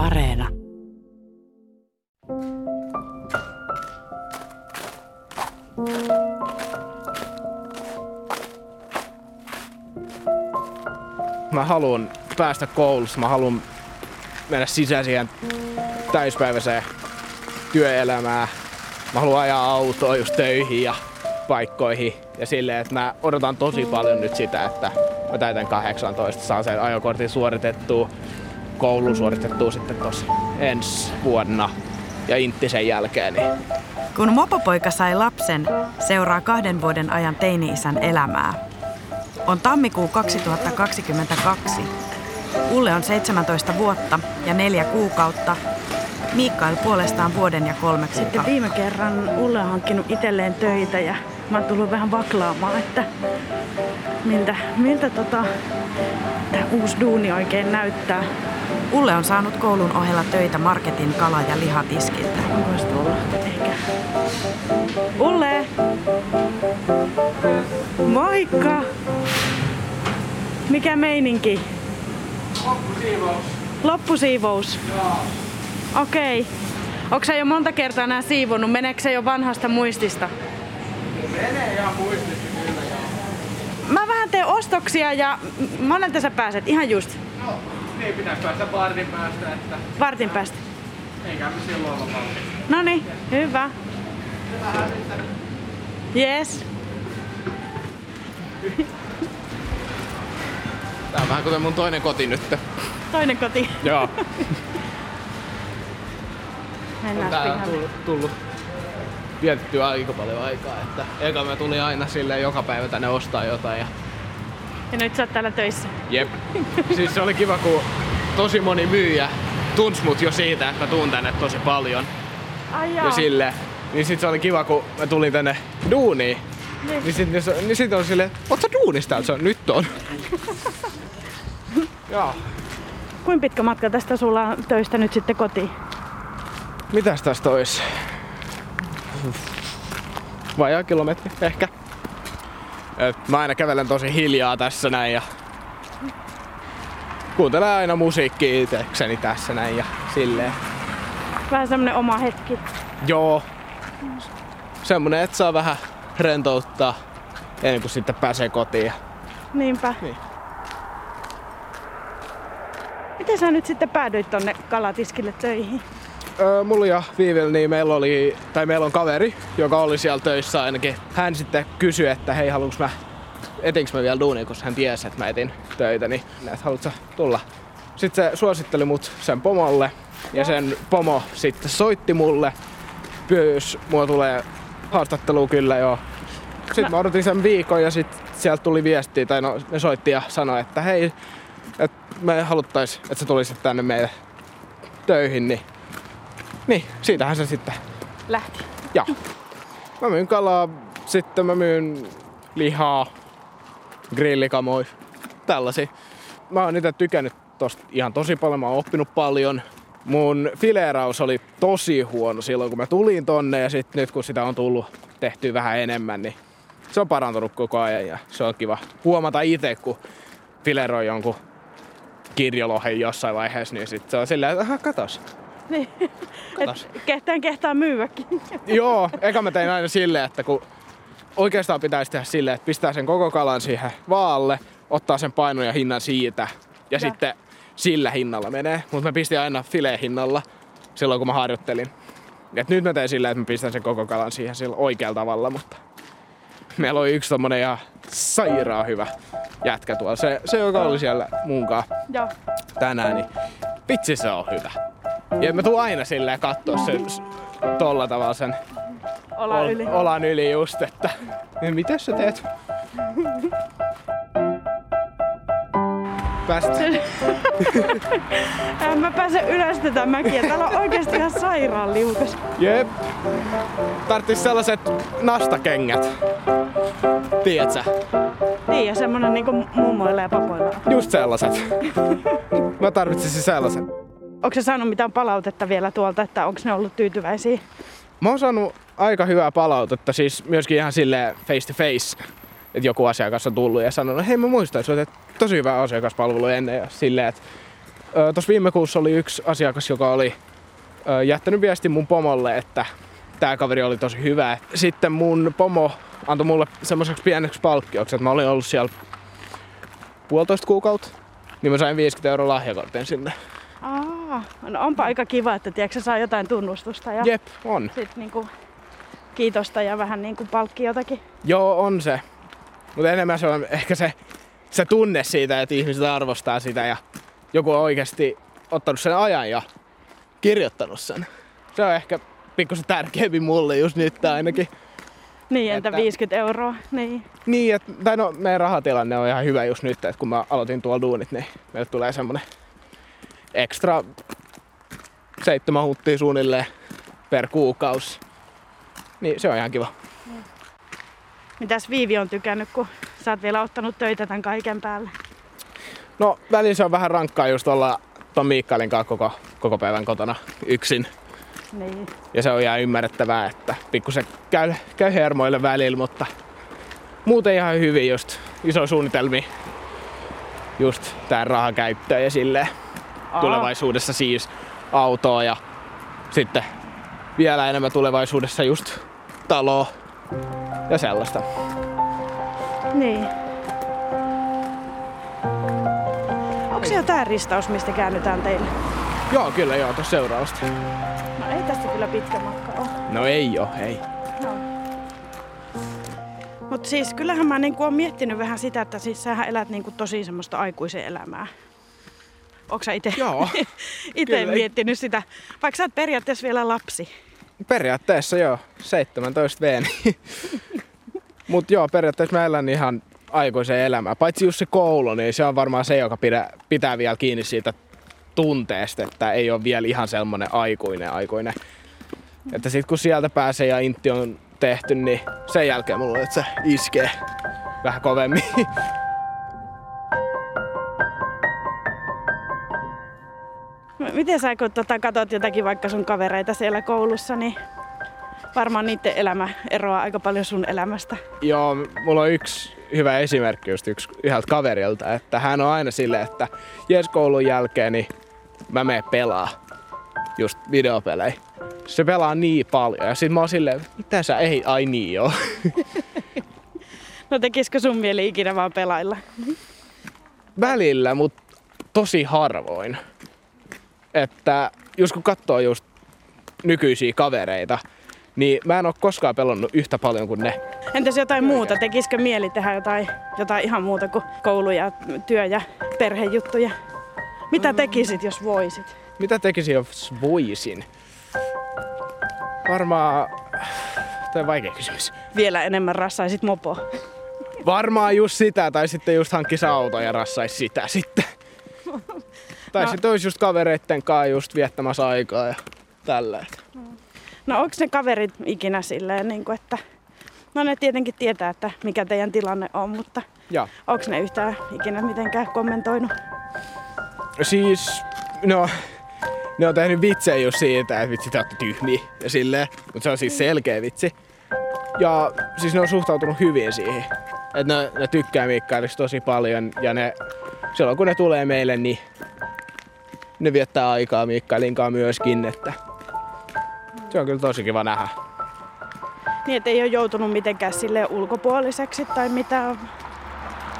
Areena. Mä haluan päästä koulussa, mä haluan mennä sisään siihen täyspäiväiseen työelämään. Mä haluan ajaa autoa just töihin ja paikkoihin. Ja silleen, että mä odotan tosi paljon nyt sitä, että mä täytän 18, saan sen ajokortin suoritettua, koulun suoritettua sitten tossa ensi vuonna ja intti sen jälkeen. Niin Kun mopopoika sai lapsen, seuraa kahden vuoden ajan teini-isän elämää. On tammikuu 2022. Ulle on 17 vuotta ja neljä kuukautta. Mikael puolestaan vuoden ja kolme Sitten kuukautta. viime kerran Ulle on hankkinut itselleen töitä ja mä oon tullut vähän vaklaamaan, että miltä, miltä tota, tämä uusi duuni oikein näyttää. Ulle on saanut koulun ohella töitä marketin kala- ja lihatiskiltä. Voisi tulla ehkä. Ulle! Moikka! Mikä meininki? Loppusiivous. Loppusiivous? Joo. Okei. Okay. Onko sä jo monta kertaa nää siivonnut? Meneekö se jo vanhasta muistista? menee ihan muistista kyllä. Mä vähän teen ostoksia ja monelta sä pääset? Ihan just. No, niin pitäisi päästä vartin päästä, että Vartin päästä. eikä me silloin olla valmis. No niin, hyvä. Yes. Tää on vähän kuten mun toinen koti nyt. Toinen koti. Joo. Mennään on pihalle. tullut, tullut vietettyä aika paljon aikaa. Että eka mä tulin aina sille joka päivä tänne ostaa jotain. Ja Ja nyt sä oot täällä töissä. jep. siis se oli kiva, kun tosi moni myyjä tunsi mut jo siitä, että mä tuun tänne tosi paljon. Ai Ja sille. Niin sit se oli kiva, kun mä tulin tänne duuniin. Niin. Niin sit, niin, niin sit on silleen, oot sä duunissa täällä? Se on, nyt on. Joo. Kuinka pitkä matka tästä sulla on töistä nyt sitten kotiin? Mitäs tästä ois? Vajaa kilometri ehkä. Et mä aina kävelen tosi hiljaa tässä näin ja kuuntelen aina musiikkia itsekseni tässä näin ja silleen. Vähän semmonen oma hetki. Joo. Semmonen, että saa vähän rentouttaa ennen kuin sitten pääsee kotiin. Niinpä. Niin. Miten sä nyt sitten päädyit tonne kalatiskille töihin? Mulla ja Viivillä, niin meillä oli, tai meillä on kaveri, joka oli siellä töissä ainakin. Hän sitten kysyi, että hei, haluanko mä, etinkö mä vielä duunia, koska hän tiesi, että mä etin töitä, niin että haluatko tulla. Sitten se suositteli mut sen pomolle, ja sen pomo sitten soitti mulle, pyys, mua tulee haastattelu kyllä joo. Sitten mä odotin sen viikon ja sitten sieltä tuli viestiä, tai no ne soitti ja sanoi, että hei, että me haluttais, että sä tulisit tänne meille töihin, niin niin, siitähän se sitten. Lähti. Joo. Mä myyn kalaa, sitten mä myyn lihaa, grillikamoja, tällaisia. Mä oon itse tykännyt tosta ihan tosi paljon, mä oon oppinut paljon. Mun fileeraus oli tosi huono silloin, kun mä tulin tonne ja sit nyt kun sitä on tullut tehtyä vähän enemmän, niin se on parantunut koko ajan ja se on kiva huomata itse, kun fileroi jonkun kirjolohen jossain vaiheessa, niin sit se on silleen, että aha, katos, Niin. katos. Et kehtään kehtaa myyäkin. Joo, eka mä tein aina silleen, että kun oikeastaan pitäisi tehdä silleen, että pistää sen koko kalan siihen vaalle, ottaa sen painon ja hinnan siitä ja, Ja. sitten sillä hinnalla menee. Mutta mä pistin aina fileen hinnalla silloin, kun mä harjoittelin. Et nyt mä tein silleen, että mä pistän sen koko kalan siihen sillä oikealla tavalla, mutta meillä oli yksi tommonen ihan sairaan hyvä jätkä tuolla. Se, se joka oli siellä munkaan Joo. tänään, niin vitsi se on hyvä. Ja mä tuun aina silleen kattoo sen tolla tavalla sen Olla yli. olan yli just, että niin mitä sä teet? Pääsit. Ää, Mä pääsen ylös tätä mäkiä. Täällä on oikeasti ihan sairaan liukas. Jep. Tarttis sellaiset nastakengät. Tiedät sä? Niin, ja semmonen niinku mummoilla ja papoilla. Just sellaiset. Mä tarvitsisin sellaisen. Onko se saanut mitään palautetta vielä tuolta, että onko ne ollut tyytyväisiä? Mä oon saanut aika hyvää palautetta, siis myöskin ihan silleen face to face. Että joku asiakas on tullut ja sanonut, hei mä muistan, että tosi hyvä asiakaspalvelu ennen ja silleen, että Tuossa viime kuussa oli yksi asiakas, joka oli ö, jättänyt viesti mun pomolle, että tämä kaveri oli tosi hyvä. Sitten mun pomo antoi mulle semmoiseksi pieneksi palkkioksi, että mä olin ollut siellä puolitoista kuukautta, niin mä sain 50 euroa lahjakortin sinne. Aa, no onpa aika kiva, että tiedätkö, saa jotain tunnustusta ja Jep, on. sit niinku kiitosta ja vähän niinku palkkiotakin. Joo, on se. Mutta enemmän se on ehkä se, se tunne siitä, että ihmiset arvostaa sitä ja joku on oikeasti ottanut sen ajan ja kirjoittanut sen. Se on ehkä pikkusen tärkeämpi mulle just nyt ainakin. Niin, entä Että- 50 euroa? Niin. Niin, että, tai no, meidän rahatilanne on ihan hyvä just nyt, että kun mä aloitin tuolla duunit, niin meille tulee semmonen ekstra seitsemän huttia suunnilleen per kuukausi. Niin se on ihan kiva. Mitäs Viivi on tykännyt, kun sä oot vielä ottanut töitä tämän kaiken päälle? No välillä se on vähän rankkaa just olla ton Miikkailin kanssa koko, koko päivän kotona yksin. Niin. Ja se on ihan ymmärrettävää, että pikkusen käy, käy hermoille välillä, mutta muuten ihan hyvin just iso suunnitelmi just tää rahan käyttöön ja silleen. Aa. tulevaisuudessa siis autoa ja sitten vielä enemmän tulevaisuudessa just taloa ja sellaista. Niin. Onko se jo tää ristaus, mistä käännytään teille? Joo, kyllä joo, tuossa seuraavasta. No ei tästä kyllä pitkä matka ole. No ei oo, ei. Mutta siis kyllähän mä niinku oon miettinyt vähän sitä, että siis sähän elät niinku tosi semmoista aikuisen elämää. Onko sä kyllä. miettinyt sitä? Vaikka sä oot periaatteessa vielä lapsi. periaatteessa joo, 17 V. niin- Mut joo, periaatteessa mä elän ihan aikuisen elämää. Paitsi just se koulu, niin se on varmaan se, joka pidä, pitää vielä kiinni siitä tunteesta, että ei ole vielä ihan semmonen aikuinen aikuinen. Että sit kun sieltä pääsee ja intti on tehty, niin sen jälkeen mulla on, että se iskee vähän kovemmin. Miten sä kun tota, katot jotakin vaikka sun kavereita siellä koulussa, niin varmaan niiden elämä eroaa aika paljon sun elämästä. Joo, mulla on yksi hyvä esimerkki just yksi, yhdeltä kaverilta, että hän on aina silleen, että jes koulun jälkeen, niin mä menen pelaa just videopelejä. Se pelaa niin paljon ja sit mä oon silleen, mitä sä ei, ai niin joo. No tekisikö sun mieli ikinä vaan pelailla? Välillä, mutta tosi harvoin. Että just kun katsoo just nykyisiä kavereita, niin mä en oo koskaan pelannut yhtä paljon kuin ne. Entäs jotain muuta? Tekisikö mieli tehdä jotain, jotain ihan muuta kuin koulu ja työ ja perhejuttuja? Mitä tekisit, jos voisit? Mitä tekisin, jos voisin? Varmaan... Tämä on vaikea kysymys. Vielä enemmän rassaisit mopo. Varmaan just sitä, tai sitten just hankkisi auto ja rassaisi sitä sitten. Tai No. sitten olisi just kavereitten kanssa just viettämässä aikaa ja tällä. No onko ne kaverit ikinä silleen, niin kuin, että... No ne tietenkin tietää, että mikä teidän tilanne on, mutta Ja onko ne yhtään ikinä mitenkään kommentoinut? siis, no, ne on tehnyt vitsejä just siitä, että vitsi te olette tyhmiä ja silleen, mutta se on siis selkeä vitsi. Ja siis ne on suhtautunut hyvin siihen. Että ne, ne tykkää Mikkailista tosi paljon ja ne, silloin kun ne tulee meille, niin ne viettää aikaa Mikkailin kanssa myöskin, että se on kyllä tosi kiva nähdä. Niin, että ei ole joutunut mitenkään sille ulkopuoliseksi tai mitä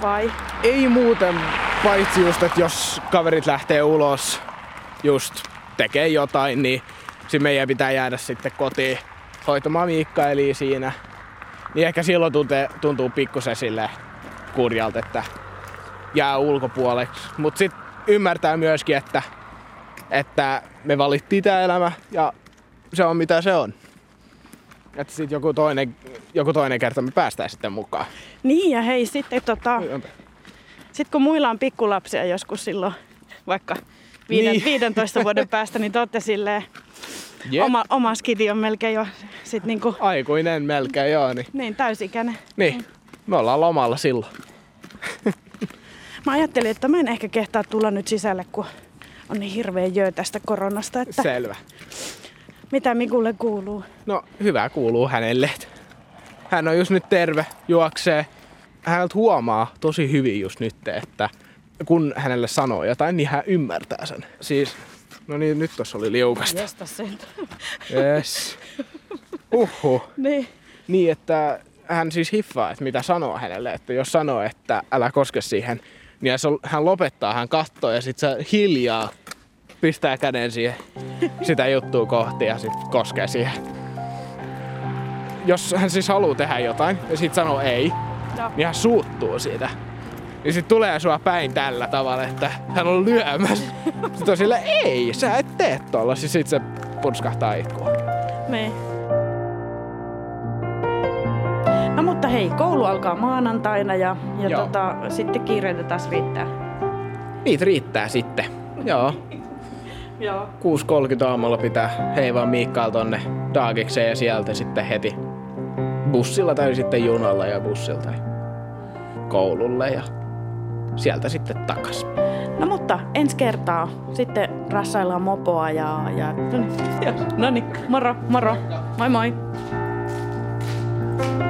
vai? Ei muuten, paitsi just, että jos kaverit lähtee ulos just tekee jotain, niin sitten meidän pitää jäädä sitten kotiin hoitamaan Miikkaelia siinä. Niin ehkä silloin tuntuu, tuntuu pikkusen sille kurjalta, että jää ulkopuoleksi. Mutta sitten ymmärtää myöskin, että, että me valittiin tämä elämä ja se on mitä se on. Että sitten joku toinen, joku toinen kerta me päästään sitten mukaan. Niin ja hei sitten tota, sit kun muilla on pikkulapsia joskus silloin vaikka viiden, Niin. 15 vuoden päästä, niin te olette silleen, Jep. oma, oma skidi on melkein jo sit niinku, Aikuinen melkein, joo. Niin, niin täysikäinen. niin. me ollaan lomalla silloin. Mä ajattelin, että mä en ehkä kehtaa tulla nyt sisälle, kun on niin hirveä jö tästä koronasta, että Selvä. mitä Mikulle kuuluu. No, hyvä kuuluu hänelle. Hän on just nyt terve, juoksee. Häneltä huomaa tosi hyvin just nyt, että kun hänelle sanoo jotain, niin hän ymmärtää sen. Siis, no niin, nyt tossa oli liukasta. Jesta sen. Yes. Uhu. niin. Niin, että hän siis hiffaa, että mitä sanoo hänelle. Että jos sanoo, että älä koske siihen, niin hän lopettaa, hän katsoo ja sitten se hiljaa pistää käden siihen sitä juttua kohti ja sitten koskee siihen. Jos hän siis haluaa tehdä jotain ja sitten sanoo ei, no. niin hän suuttuu siitä. Niin sitten tulee sua päin tällä tavalla, että hän on lyömässä. Sitten on sillä, ei, sä et tee tuolla. Siis sitten se purskahtaa itkua. Me. No mutta hei, koulu alkaa maanantaina ja, ja tota, sitten kiireitä taas riittää. Niitä riittää sitten, joo. Joo. 6.30 aamulla pitää heivaa Miikkaal tonne Daagikseen ja sieltä sitten heti bussilla tai sitten junalla ja bussilta koululle ja sieltä sitten takas. No mutta ensi kertaa sitten rassaillaan mopoa ja, ja no niin, moro, moro, moi moi. thank you